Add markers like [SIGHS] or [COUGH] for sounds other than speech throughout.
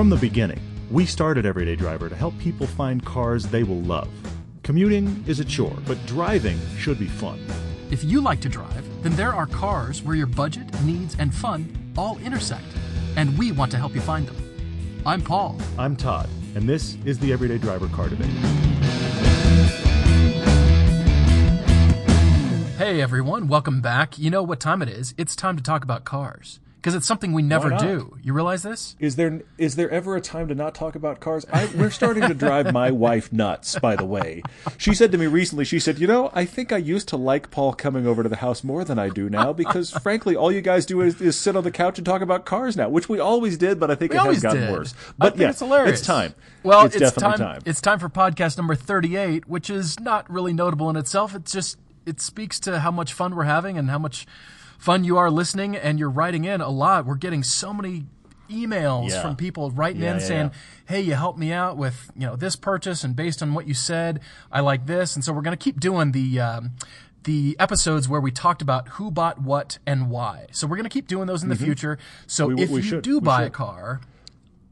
From the beginning, we started Everyday Driver to help people find cars they will love. Commuting is a chore, but driving should be fun. If you like to drive, then there are cars where your budget, needs, and fun all intersect, and we want to help you find them. I'm Paul. I'm Todd, and this is the Everyday Driver Car Debate. Hey everyone, welcome back. You know what time it is? It's time to talk about cars because it's something we never do. You realize this? Is there is there ever a time to not talk about cars? I, we're starting to drive my [LAUGHS] wife nuts. By the way, she said to me recently. She said, "You know, I think I used to like Paul coming over to the house more than I do now [LAUGHS] because, frankly, all you guys do is, is sit on the couch and talk about cars now, which we always did, but I think We it has gotten did. worse. But yeah, it's hilarious. it's time. Well, it's, it's, definitely time, time. It's time for podcast number 38, which is not really notable in itself. It's just it speaks to how much fun we're having and how much fun you are listening and you're writing in a lot. We're getting so many emails Yeah. from people writing Yeah, in yeah, saying. "Hey, you helped me out with, you know, this purchase and based on what you said, I like this." And so we're going to keep doing the um, the episodes where we talked about who bought what and why. So we're going to keep doing those in the future. So Mm-hmm. We- if we you should. do We buy a car,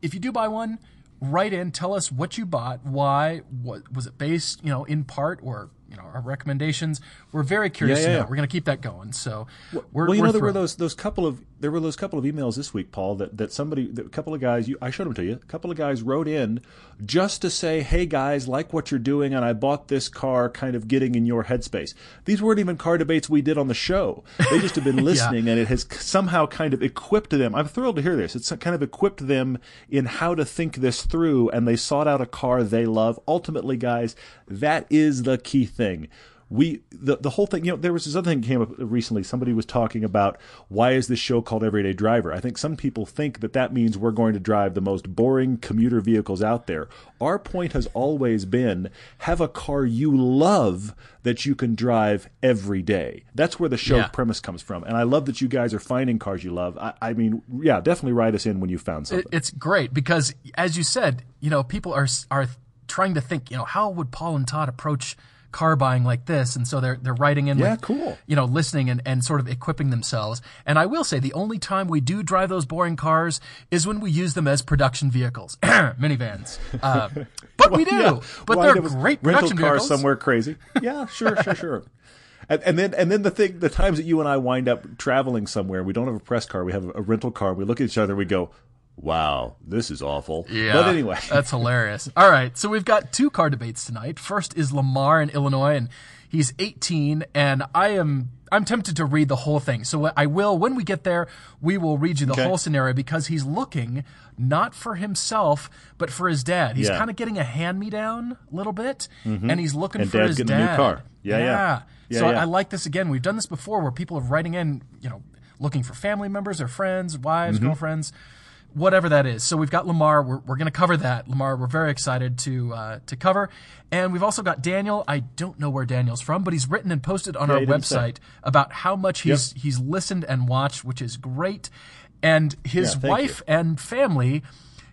if you do buy one, write in, tell us what you bought, why, what was it based, you know, in part or you know our recommendations. We're very curious Yeah, to know. yeah. We're going to keep that going. So we're, well, you know there were those those couple of there were those couple of emails this week, Paul, that, that somebody that a couple of guys you I showed them to you. A couple of guys wrote in just to say, "Hey guys, like what you're doing, and I bought this car, kind of getting in your headspace." These weren't even car debates we did on the show. They just have been [LAUGHS] listening, and it has somehow kind of equipped them. I'm thrilled to hear this. It's kind of equipped them in how to think this through, and they sought out a car they love. Ultimately, guys, that is the key thing. We the the whole thing you know there was this other thing that came up recently. Somebody was talking about why is this show called everyday driver? I think some people think that that means we're going to drive the most boring commuter vehicles out there. Our point has always been have a car you love that you can drive every day. That's where the show Yeah. premise comes from. And i love that you guys are finding cars you love. I, I mean yeah definitely write us in when you found something. It's great because as you said, you know, people are are trying to think, you know, how would Paul and Todd approach car buying like this? And so they're they're writing in Yeah, with cool. you know, listening and, and sort of equipping themselves. And I will say the only time we do drive those boring cars is when we use them as production vehicles, [CLEARS THROAT] minivans. Uh, [LAUGHS] but we do. Yeah. But Wind they're great rental production cars vehicles. somewhere crazy. Yeah, sure, sure, [LAUGHS] sure. And, and then, and then the thing, the times that you and I wind up traveling somewhere, we don't have a press car, we have a rental car. We look at each other, we go, "Wow, this is awful." Yeah. But anyway, [LAUGHS] That's hilarious. All right. So we've got two car debates tonight. First is Lamar in Illinois, and he's 18, and I am. I'm tempted to read the whole thing. So I will, when we get there, we will read you the Okay. whole scenario because he's looking not for himself, but for his dad. He's Yeah. kind of getting a hand me down a little bit, and he's looking And for his a new dad. car. Yeah, yeah. Yeah, so yeah. I like this again. We've done this before where people are writing in, you know, looking for family members or friends, wives, Mm-hmm. girlfriends, whatever that is. So we've got Lamar. We're, we're going to cover that. Lamar, we're very excited to uh, to cover. And we've also got Daniel. I don't know where Daniel's from, but he's written and posted on Yeah, our say. website about how much he's he's listened and watched, which is great. And his Yeah, wife and family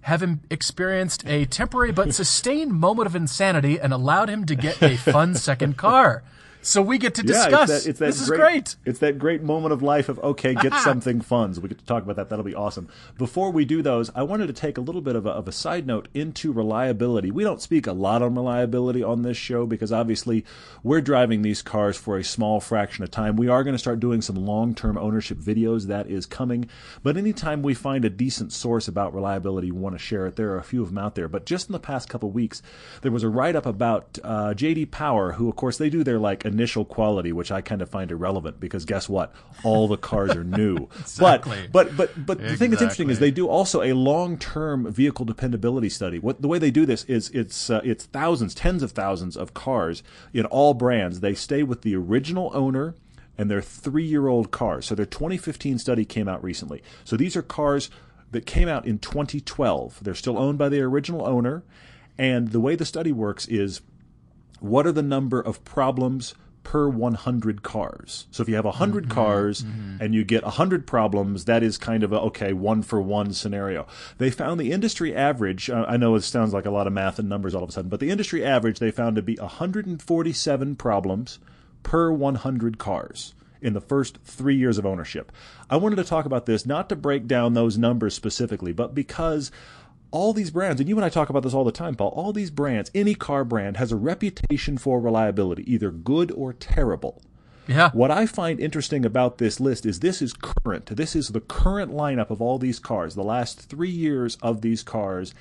have experienced a temporary but [LAUGHS] sustained moment of insanity and allowed him to get a fun second car. So we get to yeah, discuss. it's that, it's that this great, is great. It's that great moment of life of okay, get [LAUGHS] something fun. So we get to talk about that. That'll be awesome. Before we do those, I wanted to take a little bit of a, of a side note into reliability. We don't speak a lot on reliability on this show because obviously we're driving these cars for a small fraction of time. We are going to start doing some long term ownership videos. That is coming. But anytime we find a decent source about reliability, we want to share it. There are a few of them out there. But just in the past couple weeks, there was a write up about uh, JD Power, who of course they do their like initial quality, which I kind of find irrelevant because guess what? All the cars are new. Exactly. [LAUGHS] But but but but the thing that's interesting is they do also a long term vehicle dependability study. What the way they do this is it's uh, it's thousands, tens of thousands of cars in all brands. They stay with the original owner and their three year old cars. So their 2015 study came out recently. So these are cars that came out in 2012. They're still owned by the original owner. And the way the study works is what are the number of problems per 100 cars. So if you have 100 cars and you get 100 problems, that is kind of a okay, one for one scenario. They found the industry average, uh, I know it sounds like a lot of math and numbers all of a sudden, but the industry average they found to be 147 problems per 100 cars in the first three years of ownership. I wanted to talk about this not to break down those numbers specifically, but because all these brands, and you and I talk about this all the time, Paul, all these brands, any car brand has a reputation for reliability, either good or terrible. Yeah. What I find interesting about this list is this is current. This is the current lineup of all these cars, the last three years of these cars,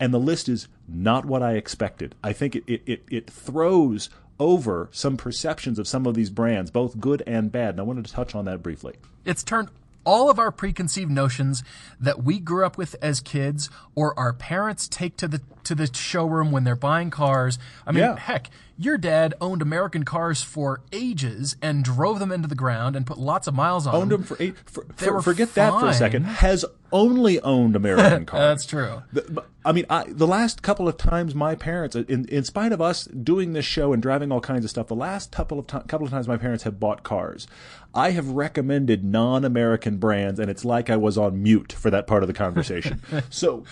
and the list is not what I expected. I think it, it, it, it throws over some perceptions of some of these brands, both good and bad. And I wanted to touch on that briefly. It's turned all of our preconceived notions that we grew up with as kids or our parents take to the to the showroom when they're buying cars. I mean, Yeah. heck, your dad owned American cars for ages and drove them into the ground and put lots of miles on Owned them. them for eight. For, for- forget that for a second. Has only owned American [LAUGHS] cars. That's true. The- I mean, I, the last couple of times my parents, in, in spite of us doing this show and driving all kinds of stuff, the last couple of ti- couple of times my parents have bought cars, I have recommended non-American brands, and it's like I was on mute for that part of the conversation. [LAUGHS] so.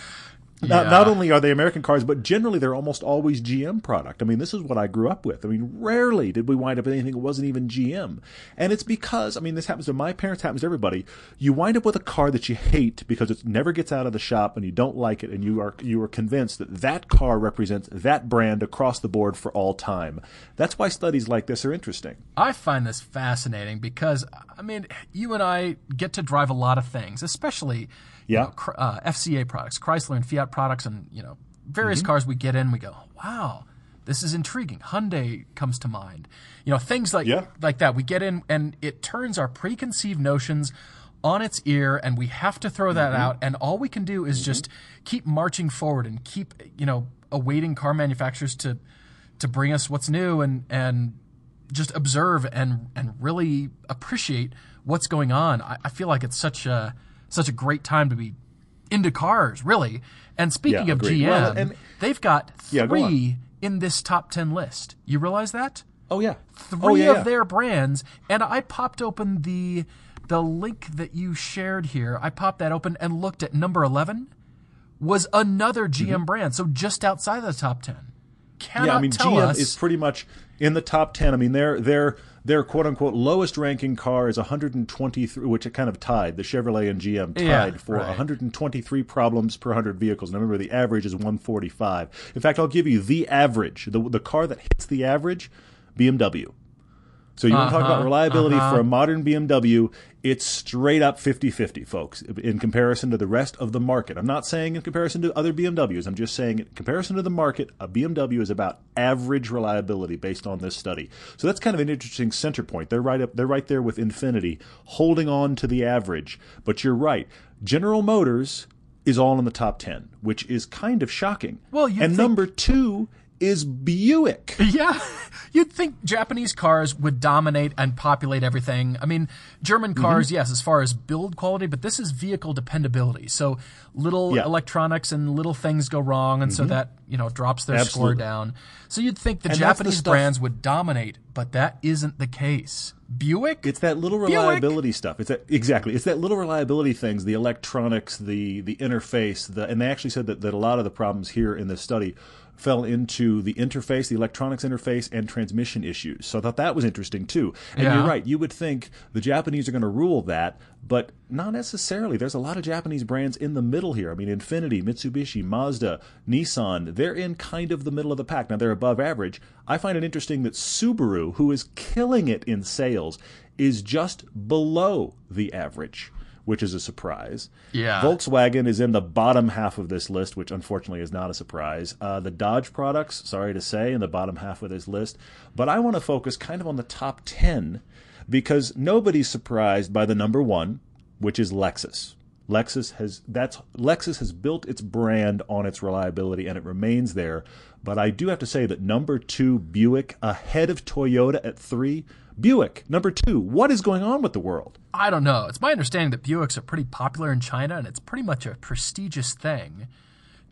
Not, Yeah. not only are they American cars, but generally they're almost always GM product. I mean, this is what I grew up with. I mean, rarely did we wind up with anything that wasn't even GM. And it's because, I mean, this happens to my parents, happens to everybody. You wind up with a car that you hate because it never gets out of the shop and you don't like it and you are, you are convinced that that car represents that brand across the board for all time. That's why studies like this are interesting. I find this fascinating because, I mean, you and I get to drive a lot of things, especially Yeah. know, uh, FCA products, Chrysler and Fiat products, and you know various Mm-hmm. cars we get in. We go, wow, this is intriguing. Hyundai comes to mind. You know, things like Yeah. like that. We get in, and it turns our preconceived notions on its ear, and we have to throw that Mm-hmm. out. And all we can do is just keep marching forward and keep you know awaiting car manufacturers to to bring us what's new and and just observe and and really appreciate what's going on. I, I feel like it's such a such a great time to be into cars, really. And speaking Yeah, of. GM, Well, and- they've got Yeah, go three in this top ten list. You realize that? Oh, yeah. Three oh, yeah, of yeah. their brands, and I popped open the the link that you shared here. I popped that open and looked at number eleven was another GM brand, so just outside of the top ten. Cannot Mm-hmm. yeah, I mean GM us is pretty much in the top ten. I mean their their their quote unquote lowest ranking car is 123, which it kind of tied the Chevrolet and GM tied Yeah, for right. 123 problems per 100 vehicles. And remember, the average is 145. In fact, I'll give you the average, the the car that hits the average, BMW. So you want to talk about Uh-huh, reliability uh-huh. for a modern BMW, it's straight up 50-50, folks, in comparison to the rest of the market. I'm not saying in comparison to other BMWs. I'm just saying in comparison to the market, a BMW is about average reliability based on this study. So that's kind of an interesting center point. They're right up they're right there with Infiniti, holding on to the average. But you're right. General Motors is all in the top 10, which is kind of shocking. Well, and think- number 2 is Buick. Yeah, [LAUGHS] you'd think Japanese cars would dominate and populate everything. I mean, German Mm-hmm. cars, yes, as far as build quality, but this is vehicle dependability. So little Yeah. Mm-hmm. electronics and little things go wrong, and so that you know drops their Absolutely. score down. So you'd think the And the Japanese stuff- brands would dominate, but that isn't the case. Buick, It's that little Buick. reliability stuff. It's that exactly. It's that little reliability things, the electronics, the the interface, the and they actually said that, that a lot of the problems here in this study fell into the interface, the electronics interface, and transmission issues. So I thought that was interesting too. And Yeah. you're right. You would think the Japanese are going to rule that, but not necessarily. There's a lot of Japanese brands in the middle here. I mean, Infiniti, Mitsubishi, Mazda, Nissan, they're in kind of the middle of the pack. Now, they're above average. I find it interesting that Subaru, who is killing it in sales, is just below the average, which is a surprise. Yeah. Volkswagen is in the bottom half of this list, which unfortunately is not a surprise. Uh, the Dodge products, sorry to say, in the bottom half of this list. But I want to focus kind of on the top 10 because nobody's surprised by the number one, which is Lexus. Lexus has that's Lexus has built its brand on its reliability and it remains there. But I do have to say that number two Buick ahead of Toyota at three. Buick number two. What is going on with the world? I don't know. It's my understanding that Buicks are pretty popular in China, and it's pretty much a prestigious thing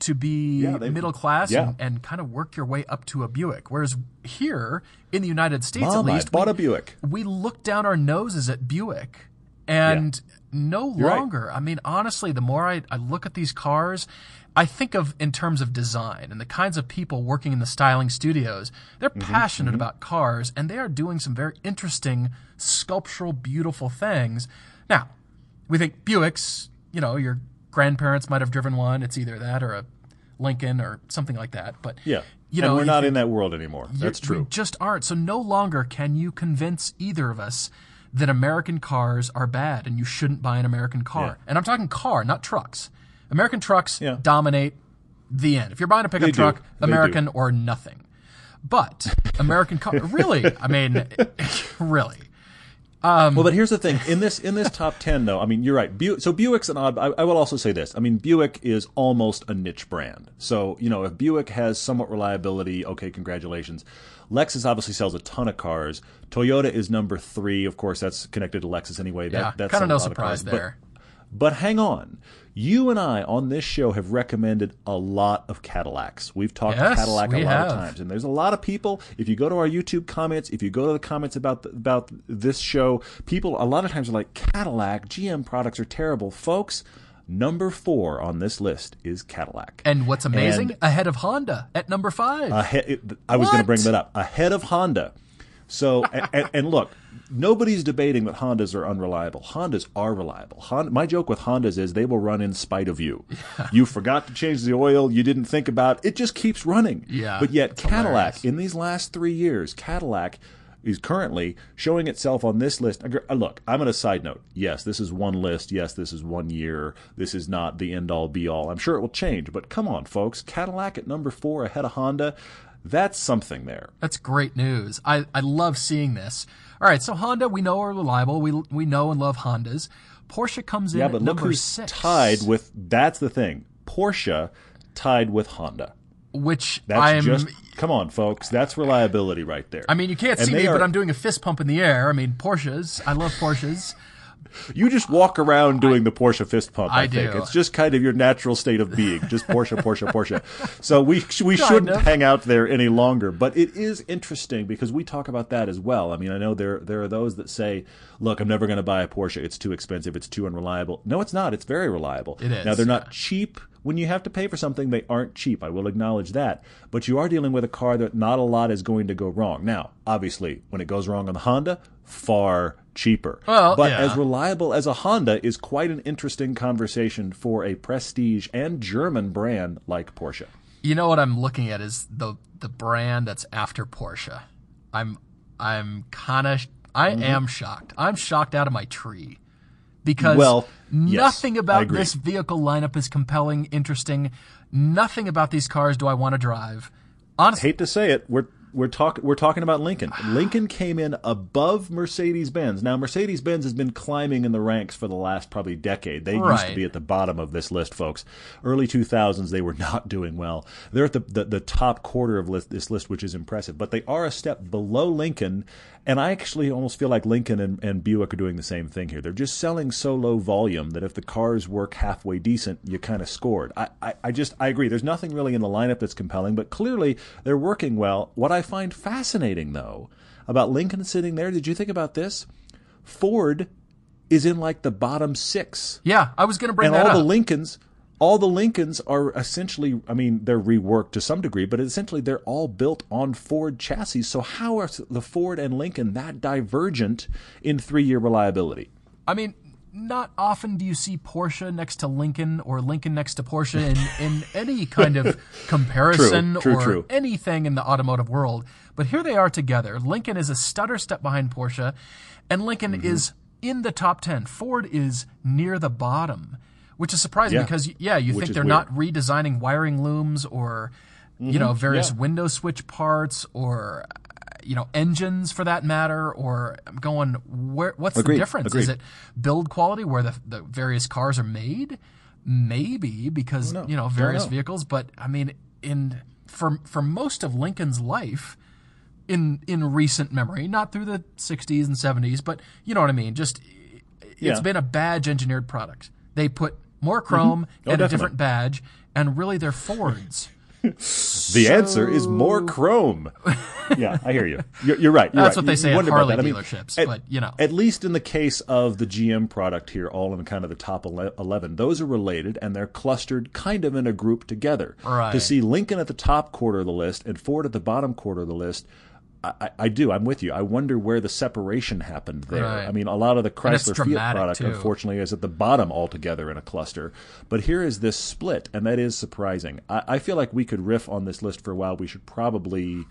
to be Yeah, middle class yeah. and, and kind of work your way up to a Buick. Whereas here in the United States, Mom, at I bought we, a Buick. we look down our noses at Buick. And no You're right. longer. I mean, honestly, the more I, I look at these cars, I think of in terms of design and the kinds of people working in the styling studios. They're Mm-hmm, passionate about cars and they are doing some very interesting, sculptural, beautiful things. Now, we think Buicks, you know, your grandparents might have driven one. It's either that or a Lincoln or something like that. But Yeah. you and know, we're not in that world anymore. That's we true. just aren't. So no longer can you convince either of us that American cars are bad and you shouldn't buy an American car. Yeah. And I'm talking car, not trucks. American trucks Yeah. dominate the end. If you're buying a pickup They truck, They American or nothing. But American car, [LAUGHS] really? I mean, [LAUGHS] really? Um, well, but here's the thing: in this in this top [LAUGHS] ten, though, I mean, you're right. Bu- so Buick's an odd. I, I will also say this: I mean, Buick is almost a niche brand. So you know, if Buick has somewhat reliability, okay, congratulations. Lexus obviously sells a ton of cars. Toyota is number three. Of course, that's connected to Lexus anyway. That, Yeah, that's kinda a no surprise cars. But- there. But hang on. You and I on this show have recommended a lot of Cadillacs. We've talked Yes, Cadillac a lot have. of times, and there's a lot of people. If you go to our YouTube comments, if you go to the comments about the, about this show, people a lot of times are like Cadillac, GM products are terrible, folks. Number four on this list is Cadillac. And what's amazing, And- ahead of Honda at number five. Ahead, I was going to bring that up. Ahead of Honda. So, and, and look, nobody's debating that Hondas are unreliable. Hondas are reliable. Honda, my joke with Hondas is they will run in spite of you. [LAUGHS] You forgot to change the oil. You didn't think about it. Just keeps running. Yeah, But yet, Cadillac, hilarious. in these last three years, Cadillac is currently showing itself on this list. Uh, Look, I'm on a side note. Yes, this is one list. Yes, this is one year. This is not the end all be all. I'm sure it will change, but come on, folks. Cadillac at number four ahead of Honda. That's something there. That's great news. I, I love seeing this. All right, so Honda, we know are reliable. We we know and love Hondas. Porsche comes in Yeah, but look number who's six, tied with. That's the thing. Porsche tied with Honda. which That's I'm. just. Come on, folks. That's reliability right there. I mean, you can't And see me, but I'm doing a fist pump in the air. I mean, Porsches. I love Porsches. You just walk around doing the Porsche fist pump. I, I think do. it's just kind of your natural state of being, just Porsche, Porsche, Porsche. So we we shouldn't of. hang out there any longer. But it is interesting because we talk about that as well. I mean, I know there there are those that say, "Look, I'm never going to buy a Porsche. It's too expensive. It's too unreliable." No, it's not. It's very reliable. It is, Now they're yeah. not cheap. When you have to pay for something, they aren't cheap. I will acknowledge that. But you are dealing with a car that not a lot is going to go wrong. Now, obviously, when it goes wrong on the Honda, far cheaper. Well, but yeah. as reliable as a Honda is quite an interesting conversation for a prestige and German brand like Porsche. You know what I'm looking at is the the brand that's after Porsche. I'm I'm kind of I Mm-hmm. am shocked. I'm shocked out of my tree because Well, nothing I about this vehicle lineup is compelling, interesting. Nothing about these cars do I want to drive. Honestly, Hate to say it, we're we're talking we're talking about Lincoln. Lincoln came in above Mercedes Benz. Now Mercedes Benz has been climbing in the ranks for the last probably decade. They used to be at the bottom of this list, folks. Early 2000s they were [LAUGHS] not doing well. They're at the the, the top quarter of list, this list, which is impressive. But they are a step below Lincoln, and I actually almost feel like Lincoln and, and Buick are doing the same thing here. They're just selling so low volume that if the cars work halfway decent, you kind of scored. I, I, I just I agree. There's nothing really in the lineup that's compelling, but clearly they're working well. What I find fascinating though about Lincoln sitting there, did you think about this? Ford is in like the bottom six yeah, I was going to bring and that all up. the Lincolns, all the Lincolns are essentially, I mean, they're reworked to some degree, but essentially they're all built on Ford chassis. So how are the Ford and Lincoln that divergent in three-year reliability? I mean, not often do you see Porsche next to Lincoln or Lincoln next to Porsche in, in [LAUGHS] any kind of comparison True, true, or true. anything in the automotive world. But here they are together. Lincoln is a stutter step behind Porsche, and Lincoln Mm-hmm. is in the top 10. Ford is near the bottom, which is surprising Yeah. because, yeah, you Which think they're weird. not redesigning wiring looms or, you know, various Mm-hmm. Yeah. window switch parts or, you know, engines for that matter, or I'm going, where, what's Agreed, the difference? Is it build quality where the, the various cars are made? Maybe because you know various know. vehicles, but I mean, in for for most of Lincoln's life, in in recent memory, not through the '60s and '70s, but you know what I mean. Just it's Yeah. been a badge engineered product. They put more chrome mm-hmm. Oh, and a different badge, and really they're Fords. [LAUGHS] The answer is more chrome. [LAUGHS] yeah, I hear you. You're, you're right. You're That's right. what they You say at Harley that. I mean, dealerships, at- but, you know. at least in the case of the GM product here, all in kind of the top eleven, those are related and they're clustered kind of in a group together. Right. To see Lincoln at the top quarter of the list and Ford at the bottom quarter of the list. I, I do. I'm with you. I wonder where the separation happened there. Right. I mean, a lot of the Chrysler Fiat product, too. unfortunately, is at the bottom altogether in a cluster. But here is this split, and that is surprising. I, I feel like we could riff on this list for a while. We should probably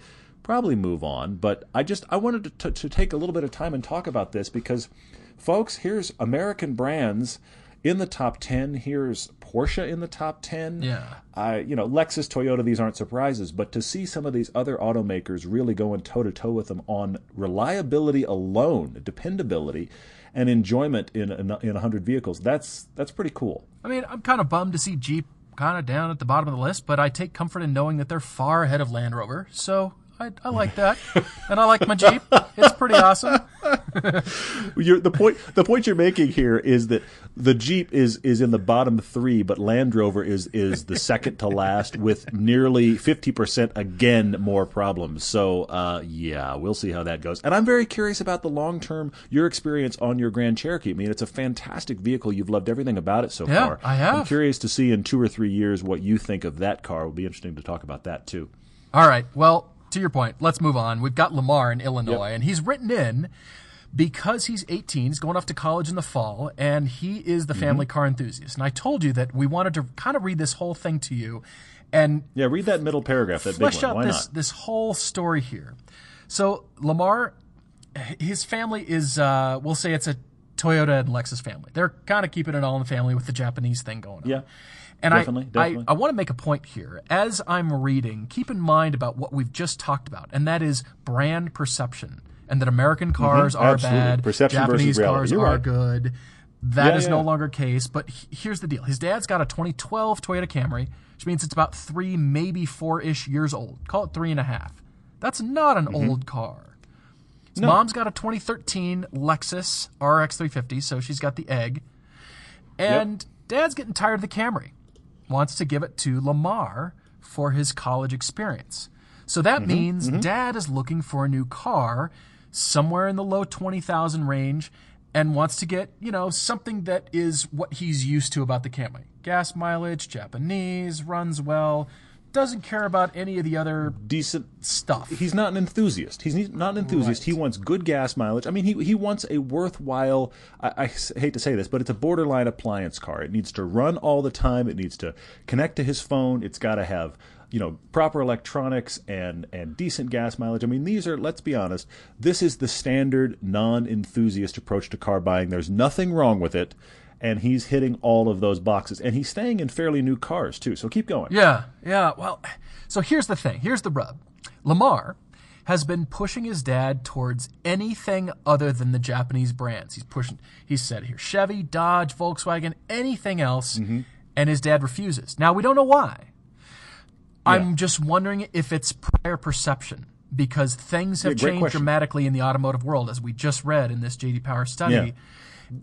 probably move on. But I just I wanted to, to, to take a little bit of time and talk about this because, folks, here's American brands in the top ten. Here's Porsche in the top ten. Yeah. I, you know, Lexus, Toyota, these aren't surprises, but to see some of these other automakers really going toe to toe with them on reliability alone, dependability, and enjoyment in a, in 100 vehicles, that's that's pretty cool. I mean, I'm kind of bummed to see Jeep kind of down at the bottom of the list, but I take comfort in knowing that they're far ahead of Land Rover. So I, I like that, and I like my Jeep. It's pretty awesome. [LAUGHS] The point the point you're making here is that the Jeep is is in the bottom three, but Land Rover is is the second to last with nearly 50% again more problems. So uh, yeah, we'll see how that goes. And I'm very curious about the long term your experience on your Grand Cherokee. I mean, it's a fantastic vehicle. You've loved everything about it so Yeah, far. I have. I'm curious to see in two or three years what you think of that car. It'll be interesting to talk about that too. All right. Well, to your point, let's move on. We've got Lamar in Illinois, and he's written in because he's 18. He's going off to college in the fall, and he is the family car enthusiast. And I told you that we wanted to kind of read this whole thing to you, and Yeah, read that middle paragraph. That big flesh one. out Why this not? this whole story here. So Lamar, his family is uh, we'll say it's a Toyota and Lexus family. They're kind of keeping it all in the family with the Japanese thing going on. Yeah. And Definitely, I, definitely. I, I want to make a point here. As I'm reading, keep in mind about what we've just talked about, and that is brand perception, and that American cars are Mm-hmm. absolutely. bad, Perception Japanese cars You're are right. good. That is Yeah, no yeah. longer case. But here's the deal: his dad's got a 2012 Toyota Camry, which means it's about three, maybe four-ish years old. Call it three and a half. That's not an Mm-hmm. old car. His mom's got a 2013 Lexus RX 350, so she's got the egg. And dad's getting tired of the Camry. Wants to give it to Lamar for his college experience. So that Mm-hmm, means dad is looking for a new car somewhere in the low 20,000 range and wants to get, you know, something that is what he's used to about the Camry. Gas mileage, Japanese, runs well, doesn't care about any of the other Decent stuff. he's not an enthusiast. He's not an enthusiast. He wants good gas mileage. I mean, he he wants a worthwhile. I hate to say this, but it's a borderline appliance car. It needs to run all the time. It needs to connect to his phone. It's got to have you know proper electronics and and decent gas mileage. I mean, these are let's be honest. This is the standard non-enthusiast approach to car buying. There's nothing wrong with it. And he's hitting all of those boxes, and he's staying in fairly new cars too. So keep going. Yeah, yeah. Well, so here's the thing. Here's the rub. Lamar has been pushing his dad towards anything other than the Japanese brands. He's pushing. He said here Chevy, Dodge, Volkswagen, anything else, Mm-hmm. and his dad refuses. Now we don't know why. I'm just wondering if it's prior perception because things have Yeah, changed question. dramatically in the automotive world, as we just read in this JD Power study. Yeah.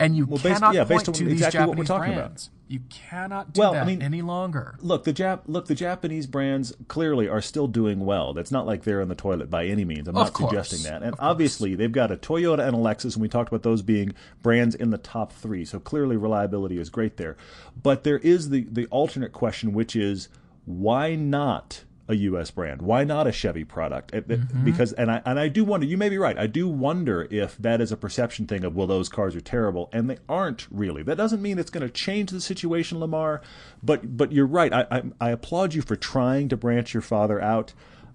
And you Well, based- cannot yeah, point based to these exactly what we're Japanese talking about. brands. You cannot do Well, I that mean- any longer. Look, the Jap look the Japanese brands clearly are still doing well. That's not like they're in the toilet by any means. I'm Of not course. suggesting that. And obviously, they've got a Toyota and a Lexus, and we talked about those being brands in the top three. So clearly, reliability is great there. But there is the the alternate question, which is why not a U.S. brand? Why not a Chevy product? Mm-hmm. Because and I and I do wonder. You may be right. I do wonder if that is a perception thing of well, those cars are terrible, and they aren't really. That doesn't mean it's going to change the situation, Lamar. But but you're right. I, I I applaud you for trying to branch your father out.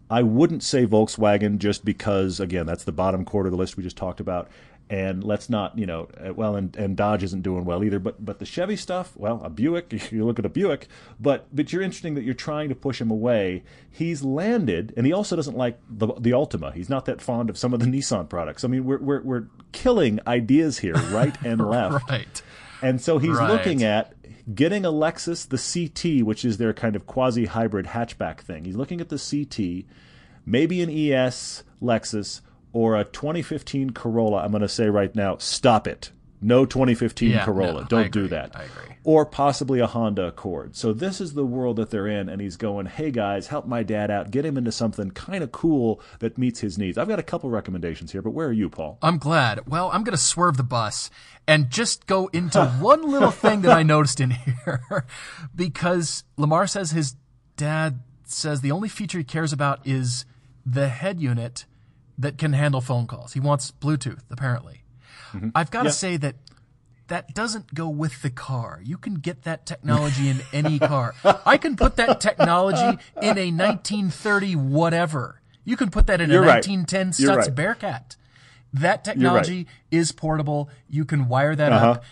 I wouldn't say Volkswagen just because again that's the bottom quarter of the list we just talked about. And let's not, you know, uh, well, and, and Dodge isn't doing well either. But but the Chevy stuff, well, a Buick, [LAUGHS] you look at a Buick. But but you're interesting that you're trying to push him away. He's landed, and he also doesn't like the the Altima. He's not that fond of some of the [LAUGHS] Nissan products. I mean, we're we're we're killing ideas here, [LAUGHS] right and left. Right. And so he's Right. looking at getting a Lexus, the CT, which is their kind of quasi hybrid hatchback thing. He's looking at the CT, maybe an ES Lexus or a 2015 Corolla. I'm going to say right now, stop it. No 2015 Yeah, Corolla. no, Don't do that. I agree. Or possibly a Honda Accord. So this is the world that they're in, and he's going, "Hey guys, help my dad out. Get him into something kind of cool that meets his needs." I've got a couple recommendations here, but where are you, Paul? I'm glad. Well, I'm going to swerve the bus and just go into [LAUGHS] one little thing that I noticed in here. [LAUGHS] because Lamar says his dad says the only feature he cares about is the head unit that can handle phone calls. He wants Bluetooth, apparently. I've got to Mm-hmm. Yeah. say that that doesn't go with the car. You can get that technology in any car. I can put that technology in a 1930 whatever. You can put that in You're a right. 1910 Stutz right. Bearcat. That technology is portable. You can wire that Uh-huh. up.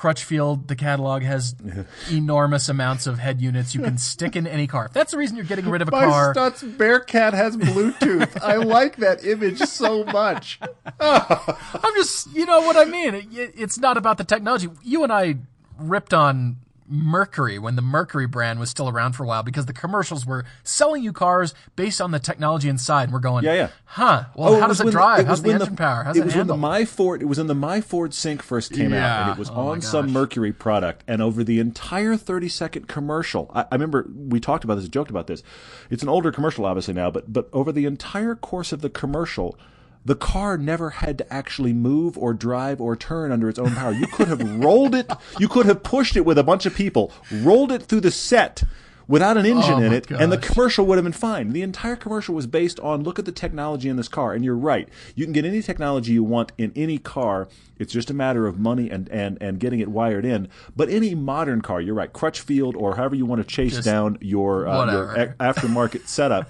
Crutchfield, the catalog has [LAUGHS] enormous amounts of head units you can [LAUGHS] stick in any car. If that's the reason you're getting rid of a car, Stutz Bearcat has Bluetooth. I like that image so much. [LAUGHS] I'm just, you know what I mean. It, it- it's not about the technology. You and I ripped on Mercury when the Mercury brand was still around for a while because the commercials were selling you cars based on the technology inside. And we're going, Yeah, yeah. huh? Well, oh, how does it drive? it How's the engine power? How's it it, was handle? when the My Ford. It was when the My Ford Sync first came out, and it was Oh on some. Mercury product. And over the entire thirty-second commercial, I, I remember we talked about this, joked about this. It's an older commercial, obviously now, but but over the entire course of the commercial. The car never had to actually move or drive or turn under its own power. You could have rolled it, you could have pushed it with a bunch of people, rolled it through the set without an engine Oh in it, and the commercial would have been fine. The entire commercial was based on look at the technology in this car, and you're right. You can get any technology you want in any car. It's just a matter of money and and and getting it wired in. But any modern car, you're right, Crutchfield or however you want to chase Just down your uh, your a- aftermarket setup.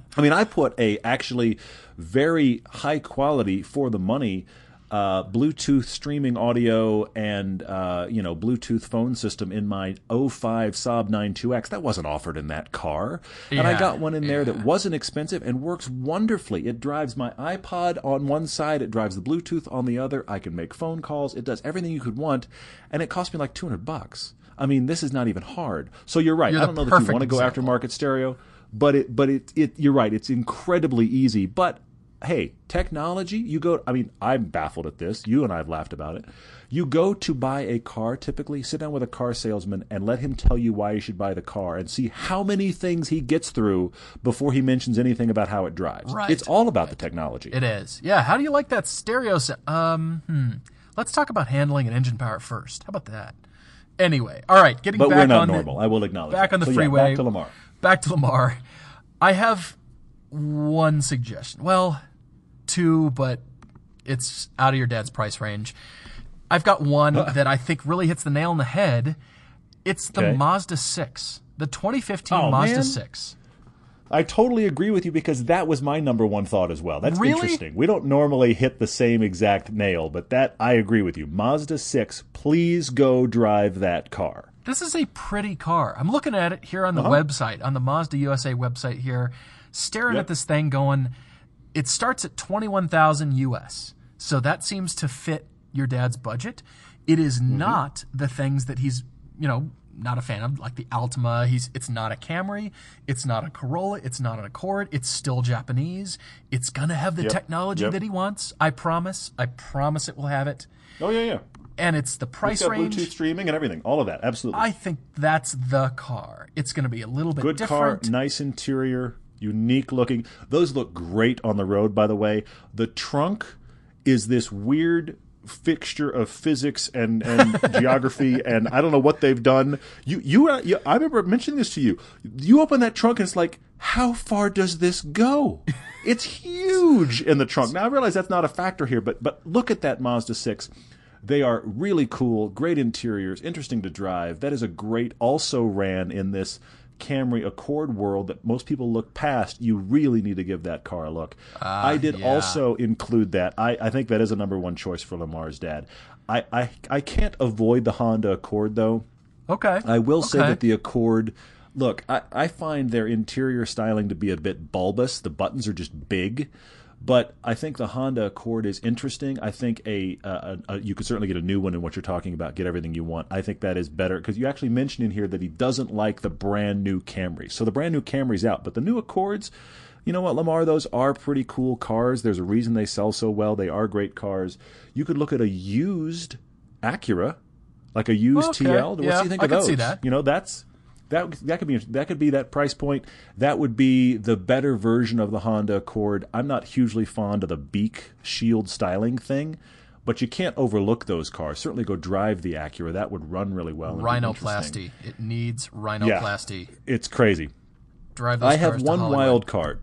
[LAUGHS] I mean, I put a actually very high quality for the money. Uh, Bluetooth streaming audio and uh, you know Bluetooth phone system in my 05 Saab 9-2X that wasn't offered in that car, and I got one in there yeah. that wasn't expensive and works wonderfully. It drives my iPod on one side, it drives the Bluetooth on the other. I can make phone calls. It does everything you could want, and it cost me like 200 bucks. I mean, this is not even hard. So you're right. You're I don't know that you want to go after example. market stereo, but it but it it you're right. It's incredibly easy, but hey, technology, you go I mean, I'm baffled at this. You and I've laughed about it. You go to buy a car, typically sit down with a car salesman and let him tell you why you should buy the car and see how many things he gets through before he mentions anything about how it drives. Right. It's all about the technology. It is. Yeah. How do you like that stereo? Se- um. Hmm. Let's talk about handling and engine power first. How about that? Anyway. All right. Getting but back we're not on the- normal. I will acknowledge. back that. on the So, yeah, freeway. back to Lamar. Back to Lamar. I have one suggestion. Well, two, but it's out of your dad's price range. I've got one uh. that I think really hits the nail on the head. It's the Okay. Mazda 6, the 2015 Oh, Mazda man. 6. I totally agree with you because that was my number one thought as well. That's Really? interesting. We don't normally hit the same exact nail, but that I agree with you. Mazda 6, please go drive that car. This is a pretty car. I'm looking at it here on the Uh-huh. website, on the Mazda USA website here, staring Yep. at this thing going, it starts at 21,000 US. So that seems to fit your dad's budget. It is Mm-hmm. not the things that he's, you know, not a fan of, like the Altima. He's it's not a Camry, it's not a Corolla, it's not an Accord, it's still Japanese. It's gonna have the Yep. technology Yep. that he wants. I promise. I promise it will have it. Oh yeah, yeah. And it's the It's price got range. Bluetooth streaming and everything. All of that. Absolutely. I think that's the car. It's going to be a little bit Good different. car, nice interior, unique looking. Those look great on the road, by the way. The trunk is this weird fixture of physics and, and [LAUGHS] geography, and I don't know what they've done. You, you, uh, you, I remember mentioning this to you. You open that trunk, and it's like, how far does this go? It's huge in the trunk. Now I realize that's not a factor here, but but look at that Mazda six. They are really cool, great interiors, interesting to drive. That is a great, also ran in this Camry Accord world that most people look past. You really need to give that car a look. Ah, I did yeah. also include that. I, I think that is a number one choice for Lamar's dad. I, I, I can't avoid the Honda Accord, though. Okay. I will say that the Accord. Look, I, I find their interior styling to be a bit bulbous. The buttons are just big, but I think the Honda Accord is interesting. I think a, a, a you could certainly get a new one in what you're talking about. Get everything you want. I think that is better because you actually mentioned in here that he doesn't like the brand new Camry. So the brand new Camry's out, but the new Accords. You know what, Lamar? Those are pretty cool cars. There's a reason they sell so well. They are great cars. You could look at a used Acura, like a used Okay, TL. What yeah, do you think I of those? see that. You know, that's that that could be that could be that price point. That would be the better version of the Honda Accord. I'm not hugely fond of the beak shield styling thing, but you can't overlook those cars. Certainly, go drive the Acura. That would run really well. and be interesting. Rhinoplasty. It needs rhinoplasty. Yeah, It's crazy. Drive those I have one wild card.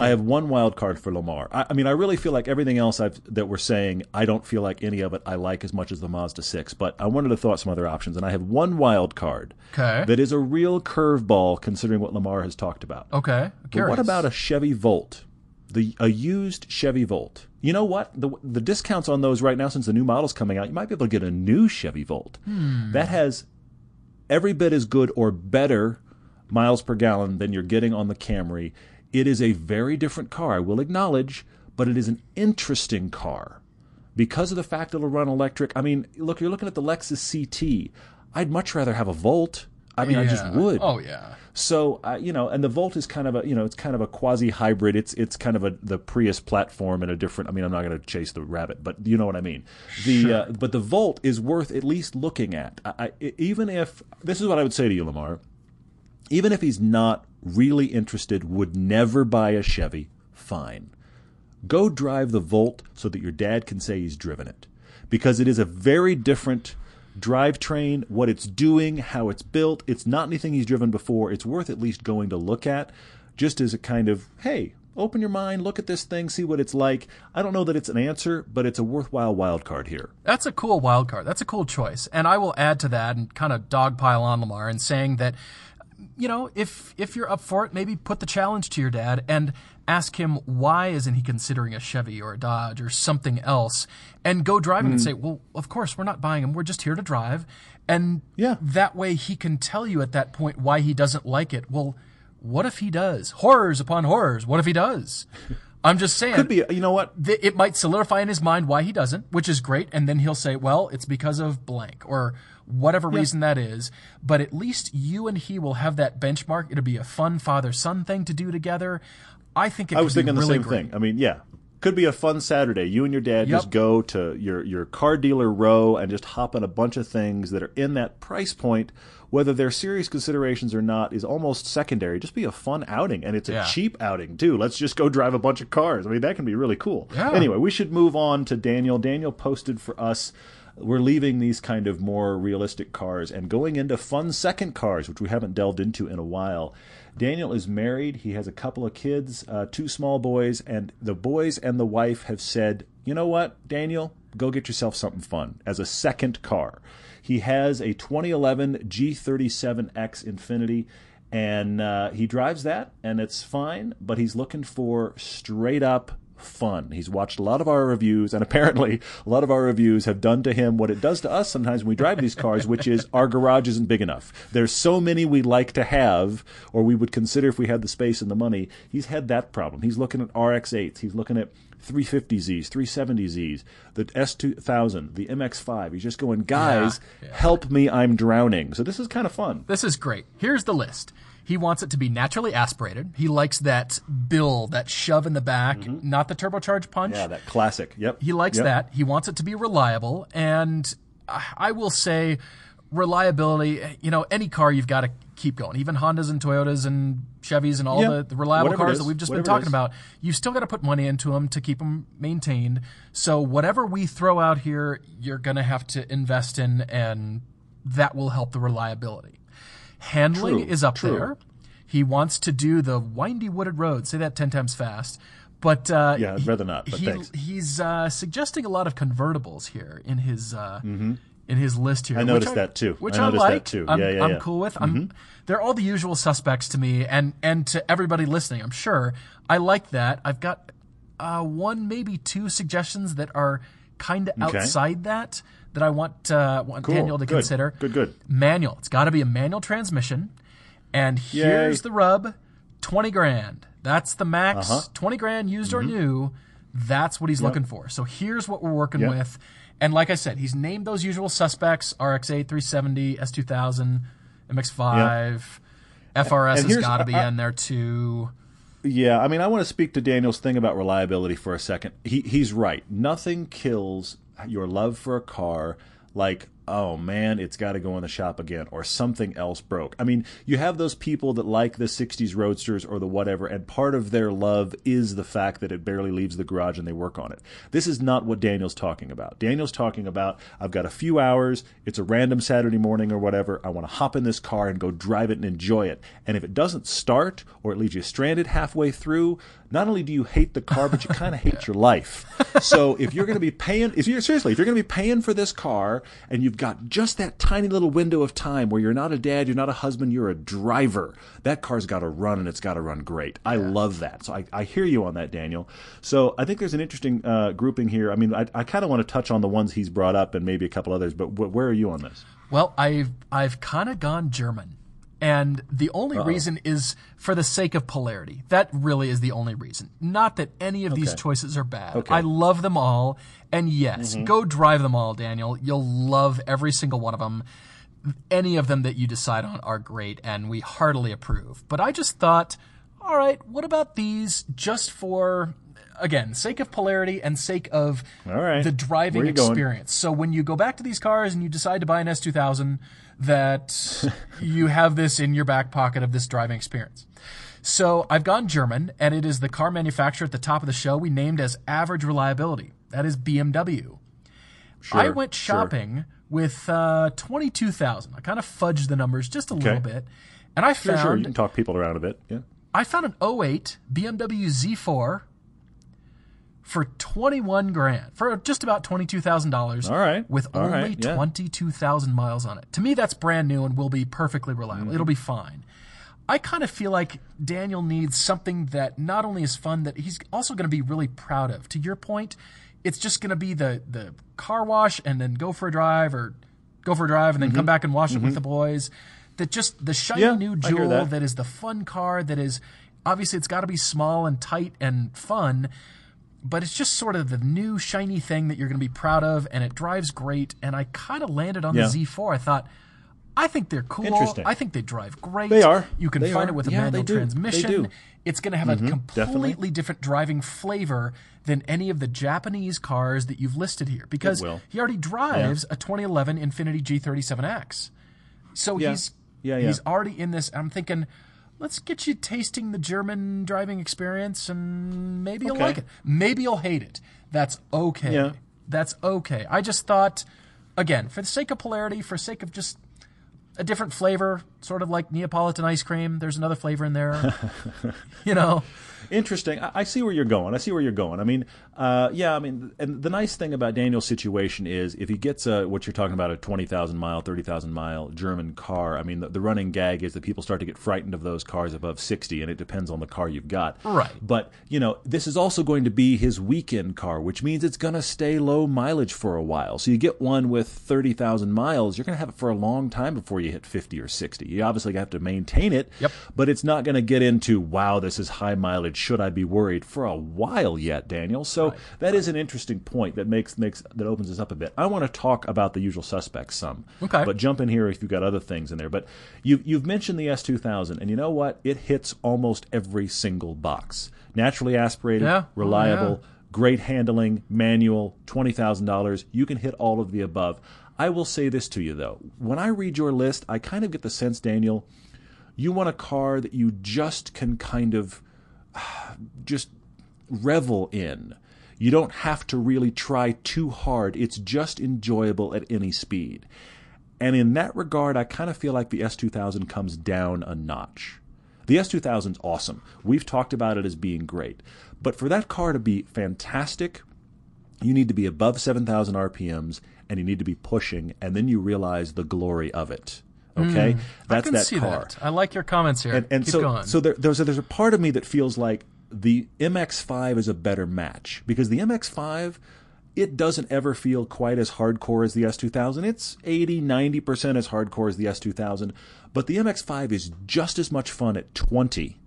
I have one wild card for Lamar. I, I mean, I really feel like everything else I've, that we're saying, I don't feel like any of it I like as much as the Mazda 6. But I wanted to throw out some other options, and I have one wild card Okay. that is a real curveball considering what Lamar has talked about. Okay. What about a Chevy Volt? The a used Chevy Volt. You know what? The the discounts on those right now since the new model's coming out, you might be able to get a new Chevy Volt. Hmm. That has every bit as good or better miles per gallon than you're getting on the Camry. It is a very different car, I will acknowledge, but it is an interesting car. Because of the fact it'll run electric. I mean, look, you're looking at the Lexus CT. I'd much rather have a Volt. I mean, I just would. Oh yeah. So uh, you know, and the Volt is kind of a you know it's kind of a quasi hybrid. It's it's kind of a the Prius platform in a different. I mean, I'm not going to chase the rabbit, but you know what I mean. The uh, but the Volt is worth at least looking at. I, I, even if this is what I would say to you, Lamar. Even if he's not really interested, would never buy a Chevy. Fine, go drive the Volt so that your dad can say he's driven it, because it is a very different drivetrain, what it's doing, how it's built. It's not anything he's driven before. It's worth at least going to look at, just as a kind of hey, open your mind, look at this thing, see what it's like. I don't know that it's an answer, but it's a worthwhile wild card here. That's a cool wild card. That's a cool choice. And I will add to that and kind of dogpile on Lamar and saying that, you know, if if you're up for it, maybe put the challenge to your dad and ask him why isn't he considering a Chevy or a Dodge or something else, and go driving and hmm. say, well, of course we're not buying them. We're just here to drive, and Yeah. that way he can tell you at that point why he doesn't like it. Well, what if he does? Horrors upon horrors. What if he does? I'm just saying Could be, you know what? th- it might solidify in his mind why he doesn't, which is great. And then he'll say, well, it's because of blank or whatever reason that is. But at least you and he will have that benchmark. It'll be a fun father son thing to do together. I think it I was could be thinking the really same great. thing. I mean, yeah. Could be a fun Saturday. You and your dad Yep. just go to your, your car dealer row and just hop on a bunch of things that are in that price point. Whether they're serious considerations or not is almost secondary. Just be a fun outing. And it's a Yeah. cheap outing, too. Let's just go drive a bunch of cars. I mean, that can be really cool. Yeah. Anyway, we should move on to Daniel. Daniel posted for us. We're leaving these kind of more realistic cars and going into fun second cars, which we haven't delved into in a while. Daniel is married. He has a couple of kids, uh, two small boys, and the boys and the wife have said, you know what, Daniel, go get yourself something fun as a second car. He has a 2011 G37X Infiniti, and uh, he drives that, and it's fine, but he's looking for straight up fun. He's watched a lot of our reviews, and apparently a lot of our reviews have done to him what it does to us sometimes when we drive these cars, which is our garage isn't big enough. There's so many we'd like to have, or we would consider if we had the space and the money. He's had that problem. He's looking at RX-8s. He's looking at 350Zs, 370Zs, the S2000, the MX-5. He's just going, guys, help me, I'm drowning. So this is kind of fun. This is great. Here's the list. He wants it to be naturally aspirated. He likes that bill, that shove in the back, not the turbocharged punch. Mm-hmm. Yeah, that classic. Yep. He likes Yep. that. He wants it to be reliable. And I will say, reliability, you know, any car you've got to keep going. Even Hondas and Toyotas and Chevys and all Yeah. the, the reliable Whatever cars that we've just been Whatever talking about, you've still got to put money into them to keep them maintained. So whatever we throw out here, you're going to have to invest in, and that will help the reliability. Handling True, is up true. there. He wants to do the windy wooded road. Say that ten times fast. But uh, Yeah, I'd rather not, but he, thanks. he's uh, suggesting a lot of convertibles here in his uh, in his list here. I noticed that too. Which I I, noticed that like. too. I'm, Yeah, yeah, I'm yeah. cool with. I'm, They're all the usual suspects to me, and and to everybody listening. I'm sure I like that. I've got uh, one, maybe two suggestions that are kind of Okay. outside that that I want uh, want Cool. Daniel to Good. consider. Good, good. Manual. It's got to be a manual transmission. And here's the rub: twenty grand. That's the max. Uh-huh. Twenty grand, used or new. That's what he's looking for. So here's what we're working Yep. with. And like I said, he's named those usual suspects: RX-8, 370, S2000, MX-5. FRS And has got to be I- in there too. Yeah, I mean, I want to speak to Daniel's thing about reliability for a second. He he's right. Nothing kills your love for a car like oh man, it's got to go in the shop again, or something else broke. I mean, you have those people that like the 60s Roadsters or the whatever, and part of their love is the fact that it barely leaves the garage and they work on it. This is not what Daniel's talking about. Daniel's talking about, I've got a few hours, it's a random Saturday morning or whatever, I want to hop in this car and go drive it and enjoy it. And if it doesn't start, or it leaves you stranded halfway through, not only do you hate the car, but you kind of [LAUGHS] hate your life. So if you're going to be paying, if you're seriously, if you're going to be paying for this car and you've got just that tiny little window of time where you're not a dad, you're not a husband, you're a driver, that car's got to run and it's got to run great. I love that. So I, I hear you on that, Daniel. So I think there's an interesting uh, grouping here. I mean, I, I kind of want to touch on the ones he's brought up and maybe a couple others, but wh- where are you on this? Well, I've I've kind of gone German. And the only uh-huh. reason is for the sake of polarity. That really is the only reason. Not that any of these choices are bad. Okay. I love them all. And yes, mm-hmm. go drive them all, Daniel. You'll love every single one of them. Any of them that you decide on are great and we heartily approve. But I just thought, all right, what about these just for again, sake of polarity and sake of right. the driving you going? experience. So when you go back to these cars and you decide to buy an S2000, that you have this in your back pocket of this driving experience. So I've gone German, and it is the car manufacturer at the top of the show we named as average reliability. That is BMW. Sure, I Sure, went sure. shopping with uh, 22,000. I kind of fudged the numbers just a little bit. And I Sure, found sure. You can talk people around a bit. Yeah. I found an 08 BMW Z4 for 21 grand, for just about $22,000. All right. With All only right, yeah. 22,000 miles on it. To me, that's brand new and will be perfectly reliable. Mm-hmm. It'll be fine. I kind of feel like Daniel needs something that not only is fun, that he's also going to be really proud of. To your point, it's just going to be the, the car wash and then go for a drive or go for a drive and then come back and wash it with the boys. That just the shiny Mm-hmm. Yeah, new jewel that. that is the fun car that is obviously it's got to be small and tight and fun but it's just sort of the new shiny thing that you're going to be proud of and it drives great and i kind of landed on Yeah. the z4 i thought i think they're cool Interesting. i think they drive great They are. you can They find are. it with a Yeah, manual they do. They transmission do. Mm-hmm. it's going to have a completely definitely. different driving flavor than any of the japanese cars that you've listed here because he already drives a 2011 Infiniti g37x so Yeah. he's Yeah, yeah. he's already in this. I'm thinking, let's get you tasting the German driving experience, and maybe you'll Okay. like it. Maybe you'll hate it. That's okay. Yeah. That's okay. I just thought, again, for the sake of polarity, for sake of just a different flavor, sort of like Neapolitan ice cream. There's another flavor in there. [LAUGHS] you know, Interesting. I, I see where you're going. I see where you're going. I mean, uh, yeah. I mean, and the nice thing about Daniel's situation is if he gets a, what you're talking about a twenty thousand mile, thirty thousand mile German car. I mean, the, the running gag is that people start to get frightened of those cars above sixty, and it depends on the car you've got. Right. But you know, this is also going to be his weekend car, which means it's going to stay low mileage for a while. So you get one with thirty thousand miles, you're going to have it for a long time before you hit fifty or sixty. You obviously have to maintain it. Yep. But it's not going to get into wow, this is high mileage. Should I be worried for a while yet, Daniel? So that is an interesting point that makes makes that opens us up a bit. I want to talk about the usual suspects some. Okay. But jump in here if you've got other things in there. But you've you've mentioned the S two thousand, and you know what? It hits almost every single box. Naturally aspirated, Yeah. Oh, reliable. yeah. Great handling, manual, twenty thousand dollars. You can hit all of the above. I will say this to you though: when I read your list, I kind of get the sense, Daniel, you want a car that you just can kind of [SIGHS] just revel in. You don't have to really try too hard. It's just enjoyable at any speed. And in that regard, I kind of feel like the S2000 comes down a notch. The S2000 is awesome. We've talked about it as being great. But for that car to be fantastic, you need to be above 7,000 RPMs and you need to be pushing, and then you realize the glory of it. Okay? Hmm. I That's can that see car that. I like your comments here. and, and Keep so going. so there, there's a, there's a part of me that feels like the MX5 is a better match because the MX5 it doesn't ever feel quite as hardcore as the S2000. It's 80 90% as hardcore as the S2000, but the MX5 is just as much fun at 20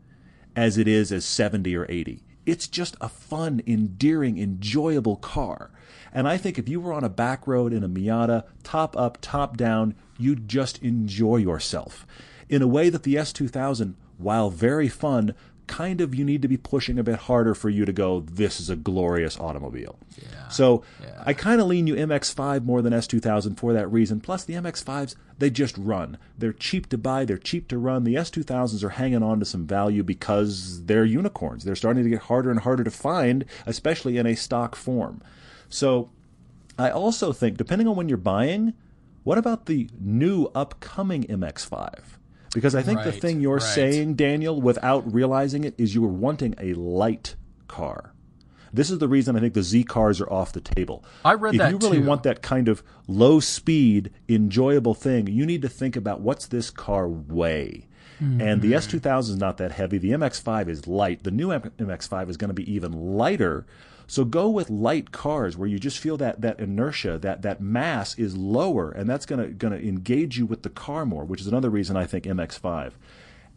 as it is as 70 or 80. It's just a fun, endearing, enjoyable car. And I think if you were on a back road in a Miata, top up, top down, you'd just enjoy yourself in a way that the S2000, while very fun, kind of you need to be pushing a bit harder for you to go, this is a glorious automobile. Yeah. So yeah. I kind of lean you MX5 more than S2000 for that reason. Plus, the MX5s, they just run. They're cheap to buy, they're cheap to run. The S2000s are hanging on to some value because they're unicorns. They're starting to get harder and harder to find, especially in a stock form. So I also think, depending on when you're buying, what about the new upcoming MX5? Because I think right, the thing you're right. saying, Daniel, without realizing it, is you were wanting a light car. This is the reason I think the Z cars are off the table. I read if that If you really too. want that kind of low speed, enjoyable thing, you need to think about what's this car weigh. Mm-hmm. And the S2000 is not that heavy. The MX5 is light. The new MX5 is going to be even lighter so go with light cars where you just feel that that inertia, that that mass is lower, and that's gonna gonna engage you with the car more, which is another reason I think MX5.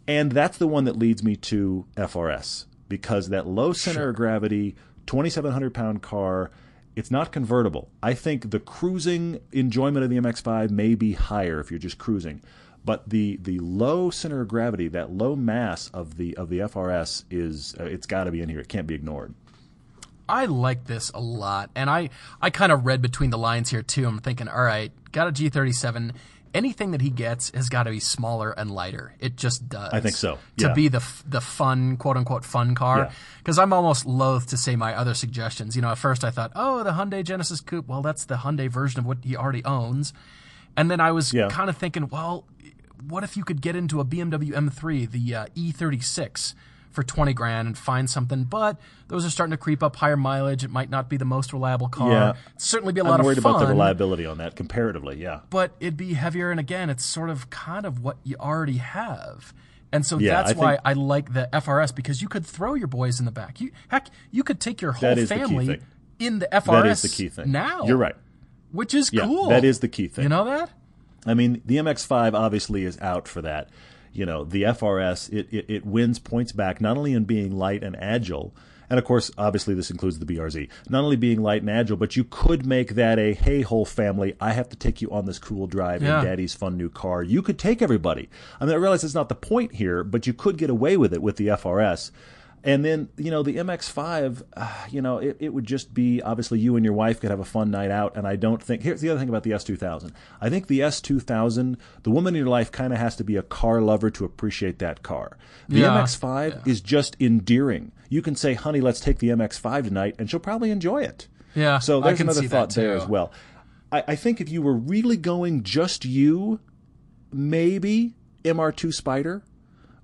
And that's the one that leads me to FRS because that low center sure. of gravity, 2,700 pound car, it's not convertible. I think the cruising enjoyment of the MX5 may be higher if you're just cruising, but the the low center of gravity, that low mass of the of the FRS is uh, it's got to be in here. It can't be ignored. I like this a lot, and I I kind of read between the lines here too. I'm thinking, all right, got a G37. Anything that he gets has got to be smaller and lighter. It just does. I think so. Yeah. To be the the fun quote unquote fun car, because yeah. I'm almost loath to say my other suggestions. You know, at first I thought, oh, the Hyundai Genesis Coupe. Well, that's the Hyundai version of what he already owns. And then I was yeah. kind of thinking, well, what if you could get into a BMW M3, the uh, E36? For 20 grand and find something, but those are starting to creep up higher mileage. It might not be the most reliable car. Yeah. certainly be a lot of. I'm worried about the reliability on that comparatively, yeah. But it'd be heavier, and again, it's sort of kind of what you already have. And so yeah, that's I why I like the FRS because you could throw your boys in the back. You heck, you could take your whole family the in the FRS. That is the key thing. Now you're right, which is yeah, cool. That is the key thing. You know that? I mean, the MX5 obviously is out for that you know the FRS it, it, it wins points back not only in being light and agile, and of course, obviously, this includes the BRZ. Not only being light and agile, but you could make that a hey, whole family, I have to take you on this cool drive yeah. in daddy's fun new car. You could take everybody. I mean, I realize it's not the point here, but you could get away with it with the FRS. And then, you know, the MX5, uh, you know, it, it would just be obviously you and your wife could have a fun night out. And I don't think, here's the other thing about the S2000. I think the S2000, the woman in your life kind of has to be a car lover to appreciate that car. The yeah. MX5 yeah. is just endearing. You can say, honey, let's take the MX5 tonight, and she'll probably enjoy it. Yeah. So there's another thought there as well. I, I think if you were really going just you, maybe MR2 Spider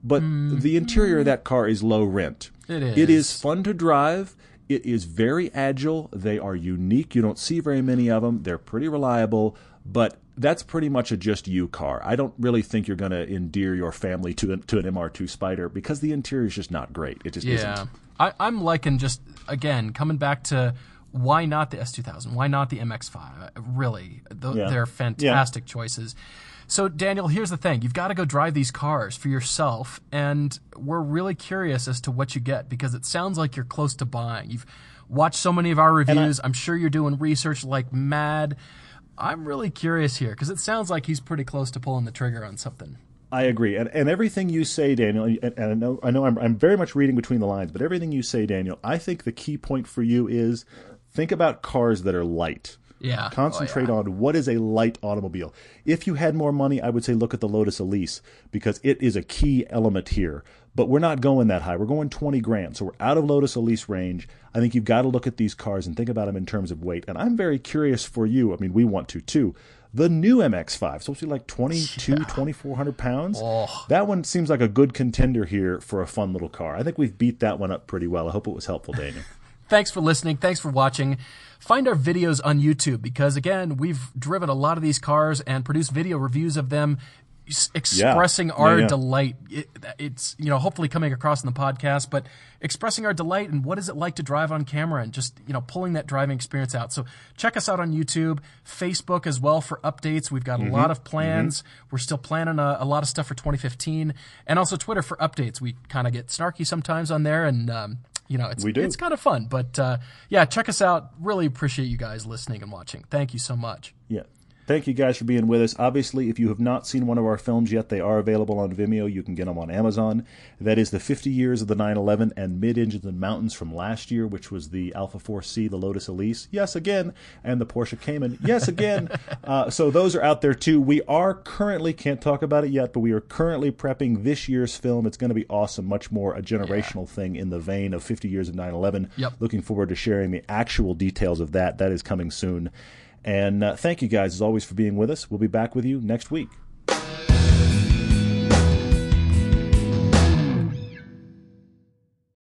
but mm. the interior of that car is low rent. It is. It is fun to drive. It is very agile. They are unique. You don't see very many of them. They're pretty reliable, but that's pretty much a just you car. I don't really think you're going to endear your family to to an MR2 Spider because the interior is just not great. It just yeah. isn't. I, I'm liking just again coming back to why not the S2000? Why not the MX5? Really, th- yeah. they're fantastic yeah. choices. So, Daniel, here's the thing. You've got to go drive these cars for yourself, and we're really curious as to what you get because it sounds like you're close to buying. You've watched so many of our reviews. I, I'm sure you're doing research like mad. I'm really curious here because it sounds like he's pretty close to pulling the trigger on something. I agree, and, and everything you say, Daniel, and, and I know I know I'm, I'm very much reading between the lines, but everything you say, Daniel, I think the key point for you is think about cars that are light. Yeah. Oh, Concentrate oh, yeah. on what is a light automobile. If you had more money, I would say look at the Lotus Elise because it is a key element here. But we're not going that high. We're going 20 grand. So we're out of Lotus Elise range. I think you've got to look at these cars and think about them in terms of weight. And I'm very curious for you. I mean, we want to too. The new MX5, supposed to be like 22, yeah. 2,400 pounds. Oh. That one seems like a good contender here for a fun little car. I think we've beat that one up pretty well. I hope it was helpful, Daniel. [LAUGHS] Thanks for listening. Thanks for watching. Find our videos on YouTube because, again, we've driven a lot of these cars and produced video reviews of them expressing yeah. our yeah, yeah. delight. It, it's, you know, hopefully coming across in the podcast, but expressing our delight and what is it like to drive on camera and just, you know, pulling that driving experience out. So check us out on YouTube, Facebook as well for updates. We've got a mm-hmm. lot of plans. Mm-hmm. We're still planning a, a, lot of stuff for 2015 and also Twitter for updates. We kind of get snarky sometimes on there and, um, you know, it's it's kind of fun. But uh, yeah, check us out. Really appreciate you guys listening and watching. Thank you so much. Yeah. Thank you guys for being with us. Obviously, if you have not seen one of our films yet, they are available on Vimeo. You can get them on Amazon. That is the 50 years of the 911 and Mid Engines and Mountains from last year, which was the Alfa 4C, the Lotus Elise, yes again, and the Porsche Cayman, yes again. [LAUGHS] uh, so those are out there too. We are currently can't talk about it yet, but we are currently prepping this year's film. It's going to be awesome, much more a generational yeah. thing in the vein of 50 years of 911. Yep. Looking forward to sharing the actual details of that. That is coming soon. And uh, thank you guys, as always, for being with us. We'll be back with you next week.